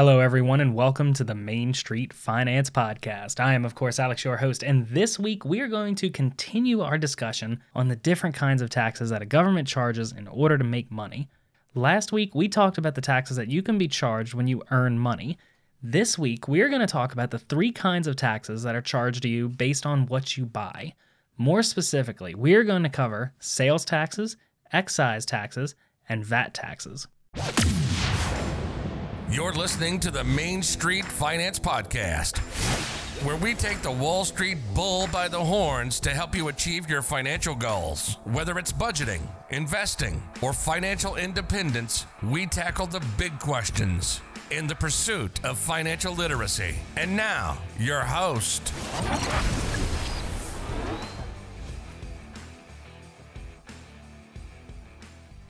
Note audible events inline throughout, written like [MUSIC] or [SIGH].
Hello, everyone, and welcome to the Main Street Finance Podcast. I am, of course, Alex, your host, and this week we are going to continue our discussion on the different kinds of taxes that a government charges in order to make money. Last week we talked about the taxes that you can be charged when you earn money. This week we are going to talk about the three kinds of taxes that are charged to you based on what you buy. More specifically, we are going to cover sales taxes, excise taxes, and VAT taxes. You're listening to the Main Street Finance Podcast, where we take the Wall Street bull by the horns to help you achieve your financial goals. Whether it's budgeting, investing, or financial independence, we tackle the big questions in the pursuit of financial literacy. And now, your host.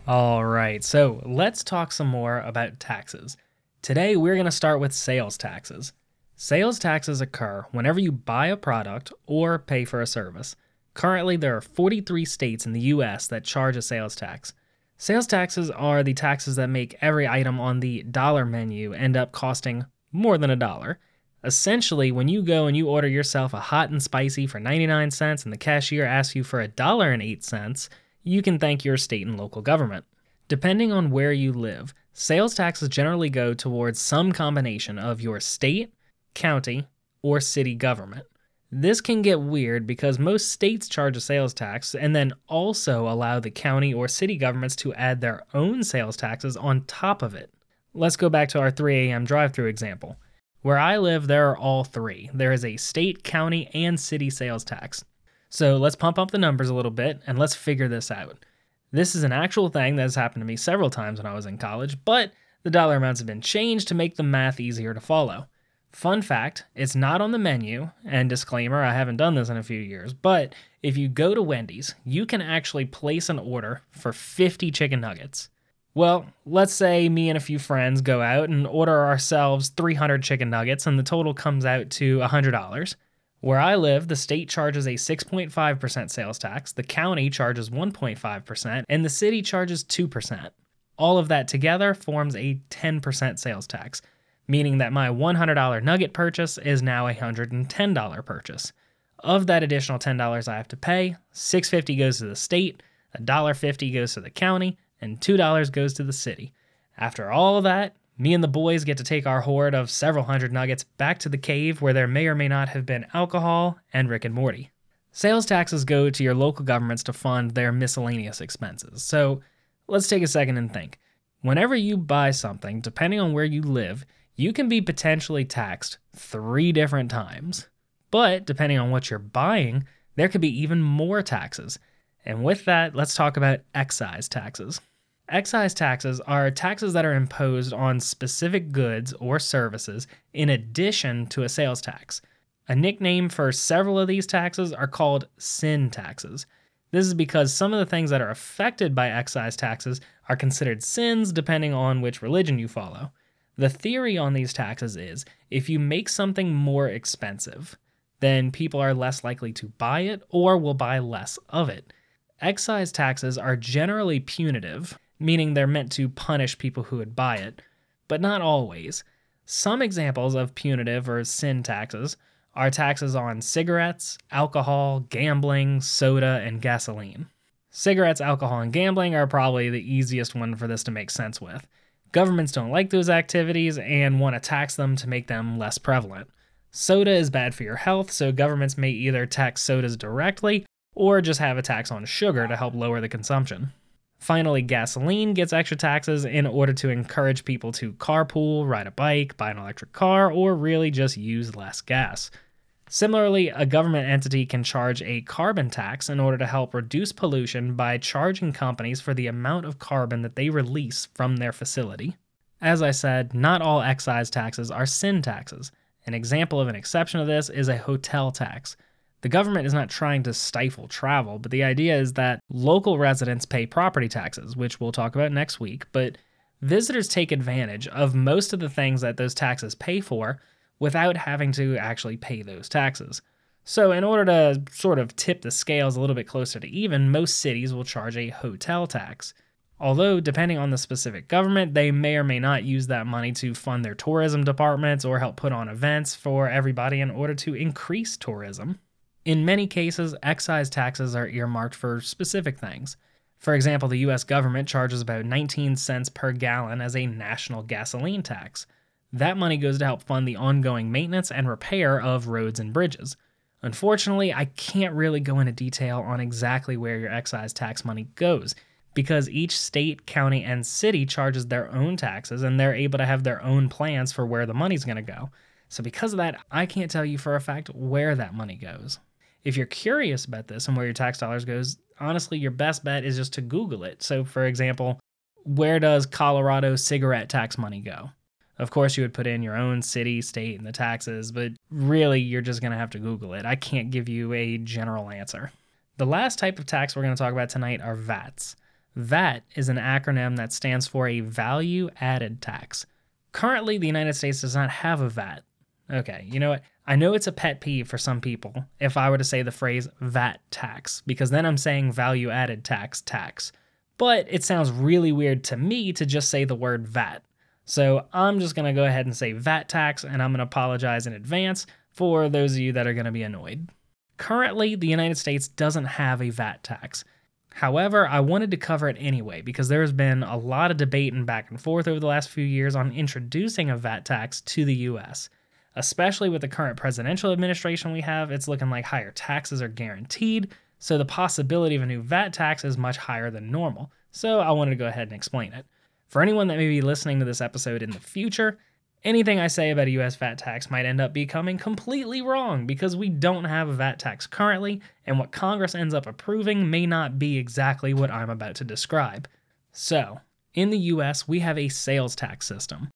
All right, so let's talk some more about taxes. Today, we're going to start with sales taxes. Sales taxes occur whenever you buy a product or pay for a service. Currently, there are 43 states in the US that charge a sales tax. Sales taxes are the taxes that make every item on the dollar menu end up costing more than a dollar. Essentially, when you go and you order yourself a hot and spicy for 99 cents and the cashier asks you for a dollar and 8 cents, you can thank your state and local government. Depending on where you live, sales taxes generally go towards some combination of your state, county, or city government. This can get weird because most states charge a sales tax and then also allow the county or city governments to add their own sales taxes on top of it. Let's go back to our 3 a.m. drive through example. Where I live, there are all three. There is a state, county, and city sales tax. So let's pump up the numbers a little bit and let's figure this out. This is an actual thing that has happened to me several times when I was in college, but the dollar amounts have been changed to make the math easier to follow. Fun fact, it's not on the menu, and disclaimer, I haven't done this in a few years, but if you go to Wendy's, you can actually place an order for 50 chicken nuggets. Well, let's say me and a few friends go out and order ourselves 300 chicken nuggets, and the total comes out to $100. Where I live, the state charges a 6.5% sales tax, the county charges 1.5%, and the city charges 2%. All of that together forms a 10% sales tax, meaning that my $100 nugget purchase is now a $110 purchase. Of that additional $10 I have to pay, $6.50 goes to the state, $1.50 goes to the county, and $2 goes to the city. After all of that, me and the boys get to take our hoard of several hundred nuggets back to the cave where there may or may not have been alcohol and Rick and Morty. Sales taxes go to your local governments to fund their miscellaneous expenses. So let's take a second and think. Whenever you buy something, depending on where you live, you can be potentially taxed three different times. But depending on what you're buying, there could be even more taxes. And with that, let's talk about excise taxes. Excise taxes are taxes that are imposed on specific goods or services in addition to a sales tax. A nickname for several of these taxes are called sin taxes. This is because some of the things that are affected by excise taxes are considered sins depending on which religion you follow. The theory on these taxes is if you make something more expensive, then people are less likely to buy it or will buy less of it. Excise taxes are generally punitive, meaning they're meant to punish people who would buy it, but not always. Some examples of punitive or sin taxes are taxes on cigarettes, alcohol, gambling, soda, and gasoline. Cigarettes, alcohol, and gambling are probably the easiest one for this to make sense with. Governments don't like those activities and want to tax them to make them less prevalent. Soda is bad for your health, so governments may either tax sodas directly or just have a tax on sugar to help lower the consumption. Finally, gasoline gets extra taxes in order to encourage people to carpool, ride a bike, buy an electric car, or really just use less gas. Similarly, a government entity can charge a carbon tax in order to help reduce pollution by charging companies for the amount of carbon that they release from their facility. As I said, not all excise taxes are sin taxes. An example of an exception of this is a hotel tax. The government is not trying to stifle travel, but the idea is that local residents pay property taxes, which we'll talk about next week, but visitors take advantage of most of the things that those taxes pay for without having to actually pay those taxes. So, in order to sort of tip the scales a little bit closer to even, most cities will charge a hotel tax. Although, depending on the specific government, they may or may not use that money to fund their tourism departments or help put on events for everybody in order to increase tourism. In many cases, excise taxes are earmarked for specific things. For example, the US government charges about 19 cents per gallon as a national gasoline tax. That money goes to help fund the ongoing maintenance and repair of roads and bridges. Unfortunately, I can't really go into detail on exactly where your excise tax money goes because each state, county, and city charges their own taxes and they're able to have their own plans for where the money's going to go. So, because of that, I can't tell you for a fact where that money goes. If you're curious about this and where your tax dollars goes, honestly, your best bet is just to Google it. So, for example, where does Colorado cigarette tax money go? Of course, you would put in your own city, state, and the taxes, but really, you're just going to have to Google it. I can't give you a general answer. The last type of tax we're going to talk about tonight are VATs. VAT is an acronym that stands for a value added tax. Currently, the United States does not have a VAT. Okay, you know what? I know it's a pet peeve for some people if I were to say the phrase VAT tax, because then I'm saying value added tax tax. But it sounds really weird to me to just say the word VAT. So I'm just to go ahead and say VAT tax, and I'm to apologize in advance for those of you that are to be annoyed. Currently, the United States doesn't have a VAT tax. However, I wanted to cover it anyway because there has been a lot of debate and back and forth over the last few years on introducing a VAT tax to the US. Especially with the current presidential administration we have, it's looking like higher taxes are guaranteed, so the possibility of a new VAT tax is much higher than normal. So I wanted to go ahead and explain it. For anyone that may be listening to this episode in the future, anything I say about a US VAT tax might end up becoming completely wrong because we don't have a VAT tax currently, and what Congress ends up approving may not be exactly what I'm about to describe. So, in the US, we have a sales tax system.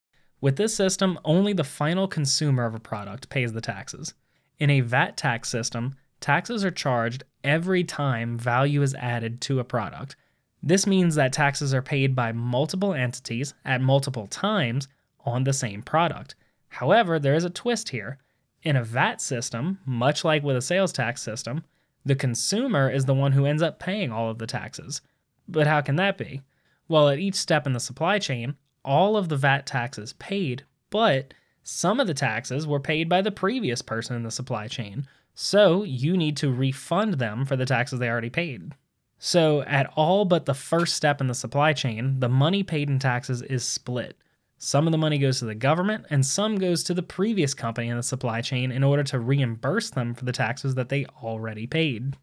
With this system, only the final consumer of a product pays the taxes. In a VAT tax system, taxes are charged every time value is added to a product. This means that taxes are paid by multiple entities at multiple times on the same product. However, there is a twist here. In a VAT system, much like with a sales tax system, the consumer is the one who ends up paying all of the taxes. But how can that be? Well, at each step in the supply chain, all of the VAT taxes paid, but some of the taxes were paid by the previous person in the supply chain, so you need to refund them for the taxes they already paid. So, at all but the first step in the supply chain, the money paid in taxes is split. Some of the money goes to the government, and some goes to the previous company in the supply chain in order to reimburse them for the taxes that they already paid.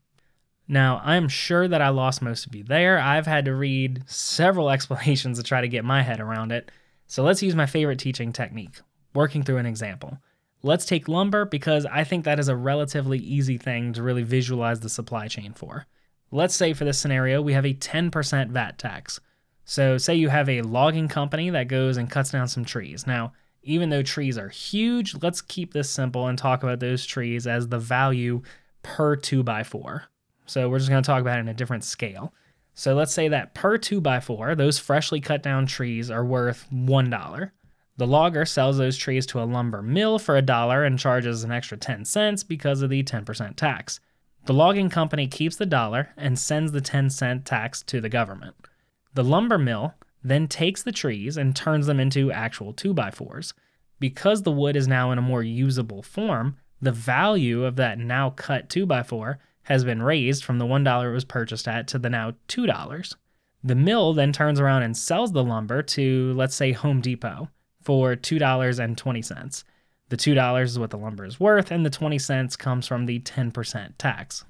Now, I'm sure that I lost most of you there. I've had to read several [LAUGHS] explanations to try to get my head around it. So let's use my favorite teaching technique working through an example. Let's take lumber because I think that is a relatively easy thing to really visualize the supply chain for. Let's say for this scenario, we have a 10% VAT tax. So, say you have a logging company that goes and cuts down some trees. Now, even though trees are huge, let's keep this simple and talk about those trees as the value per 2x4. So, we're just going to talk about it in a different scale. So, let's say that per two by four, those freshly cut down trees are worth $1. The logger sells those trees to a lumber mill for a dollar and charges an extra 10 cents because of the 10% tax. The logging company keeps the dollar and sends the 10 cent tax to the government. The lumber mill then takes the trees and turns them into actual 2x4s. Because the wood is now in a more usable form, the value of that now cut 2x4 has been raised from the $1 it was purchased at to the now $2. The mill then turns around and sells the lumber to, let's say, Home Depot for $2.20. The $2 is what the lumber is worth, and the 20 cents comes from the 10% tax.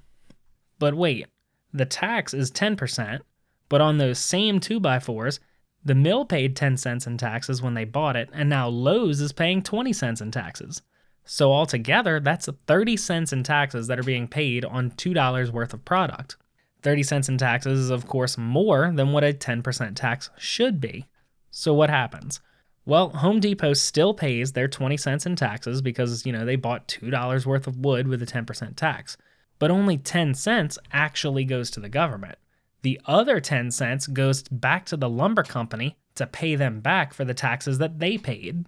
But wait, the tax is 10%, but on those same 2x4s, the mill paid 10 cents in taxes when they bought it, and now Lowe's is paying 20 cents in taxes. So altogether, that's 30 cents in taxes that are being paid on $2 worth of product. 30 cents in taxes is, of course, more than what a 10% tax should be. So what happens? Well, Home Depot still pays their 20 cents in taxes because, you know, they bought $2 worth of wood with a 10% tax. But only 10 cents actually goes to the government. The other 10 cents goes back to the lumber company to pay them back for the taxes that they paid.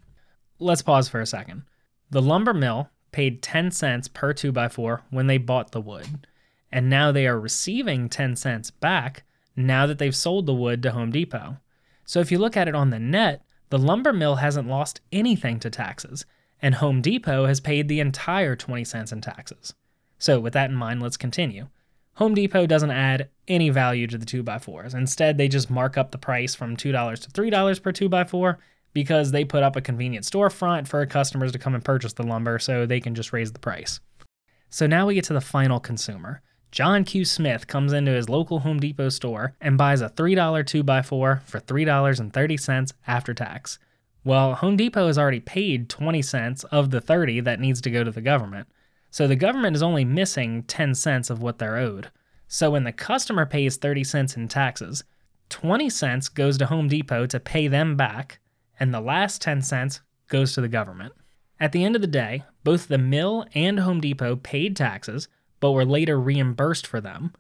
Let's pause for a second. The lumber mill paid 10 cents per 2x4 when they bought the wood, and now they are receiving 10 cents back now that they've sold the wood to Home Depot. So if you look at it on the net, the lumber mill hasn't lost anything to taxes, and Home Depot has paid the entire 20 cents in taxes. So with that in mind, let's continue. Home Depot doesn't add any value to the 2x4s. Instead, they just mark up the price from $2 to $3 per 2x4 because they put up a convenient storefront for customers to come and purchase the lumber so they can just raise the price. So now we get to the final consumer. John Q. Smith comes into his local Home Depot store and buys a $3 2x4 for $3.30 after tax. Well, Home Depot has already paid 20 cents of the 30 that needs to go to the government. So the government is only missing 10 cents of what they're owed. So when the customer pays 30 cents in taxes, 20 cents goes to Home Depot to pay them back, and the last 10 cents goes to the government. At the end of the day, both the mill and Home Depot paid taxes, but were later reimbursed for them.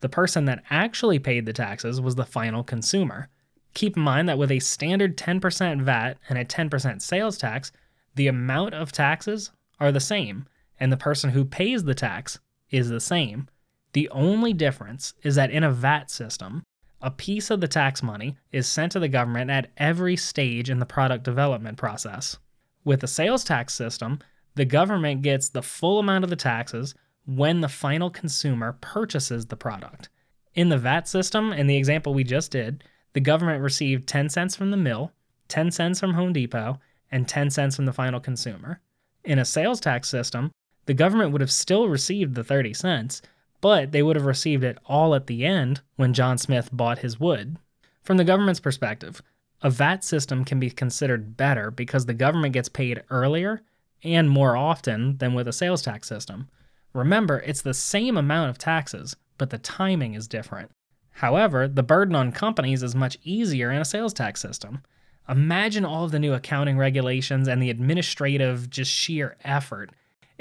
The person that actually paid the taxes was the final consumer. Keep in mind that with a standard 10% VAT and a 10% sales tax, the amount of taxes are the same, and the person who pays the tax is the same. The only difference is that in a VAT system, a piece of the tax money is sent to the government at every stage in the product development process. With the sales tax system, the government gets the full amount of the taxes when the final consumer purchases the product. In the VAT system, in the example we just did, the government received 10 cents from the mill, 10 cents from Home Depot, and 10 cents from the final consumer. In a sales tax system, the government would have still received the 30 cents, but they would have received it all at the end when John Smith bought his wood. From the government's perspective, a VAT system can be considered better because the government gets paid earlier and more often than with a sales tax system. Remember, it's the same amount of taxes, but the timing is different. However, the burden on companies is much easier in a sales tax system. Imagine all of the new accounting regulations and the administrative, just sheer effort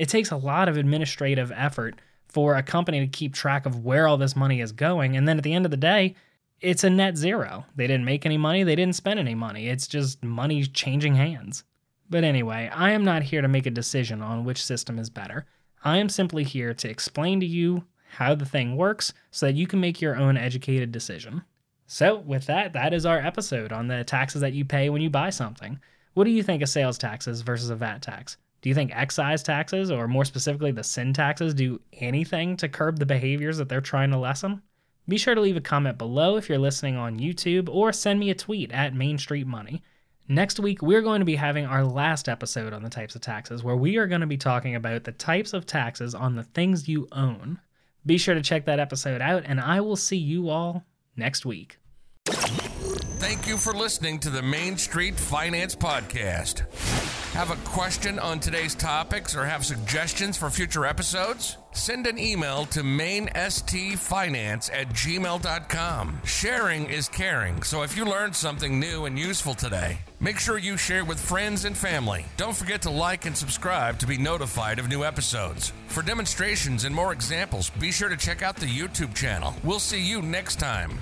it takes a lot of administrative effort for a company to keep track of where all this money is going. And then at the end of the day, it's a net zero. They didn't make any money, they didn't spend any money. It's just money changing hands. But anyway, I am not here to make a decision on which system is better. I am simply here to explain to you how the thing works so that you can make your own educated decision. So, with that, that is our episode on the taxes that you pay when you buy something. What do you think of sales taxes versus a VAT tax? Do you think excise taxes, or more specifically the sin taxes, do anything to curb the behaviors that they're trying to lessen? Be sure to leave a comment below if you're listening on YouTube, or send me a tweet at Main Street Money. Next week, we're going to be having our last episode on the types of taxes, where we are going to be talking about the types of taxes on the things you own. Be sure to check that episode out, and I will see you all next week. Thank you for listening to the Main Street Finance Podcast. Have a question on today's topics or have suggestions for future episodes? Send an email to mainstfinance at gmail.com. Sharing is caring, so if you learned something new and useful today, make sure you share with friends and family. Don't forget to like and subscribe to be notified of new episodes. For demonstrations and more examples, be sure to check out the YouTube channel. We'll see you next time.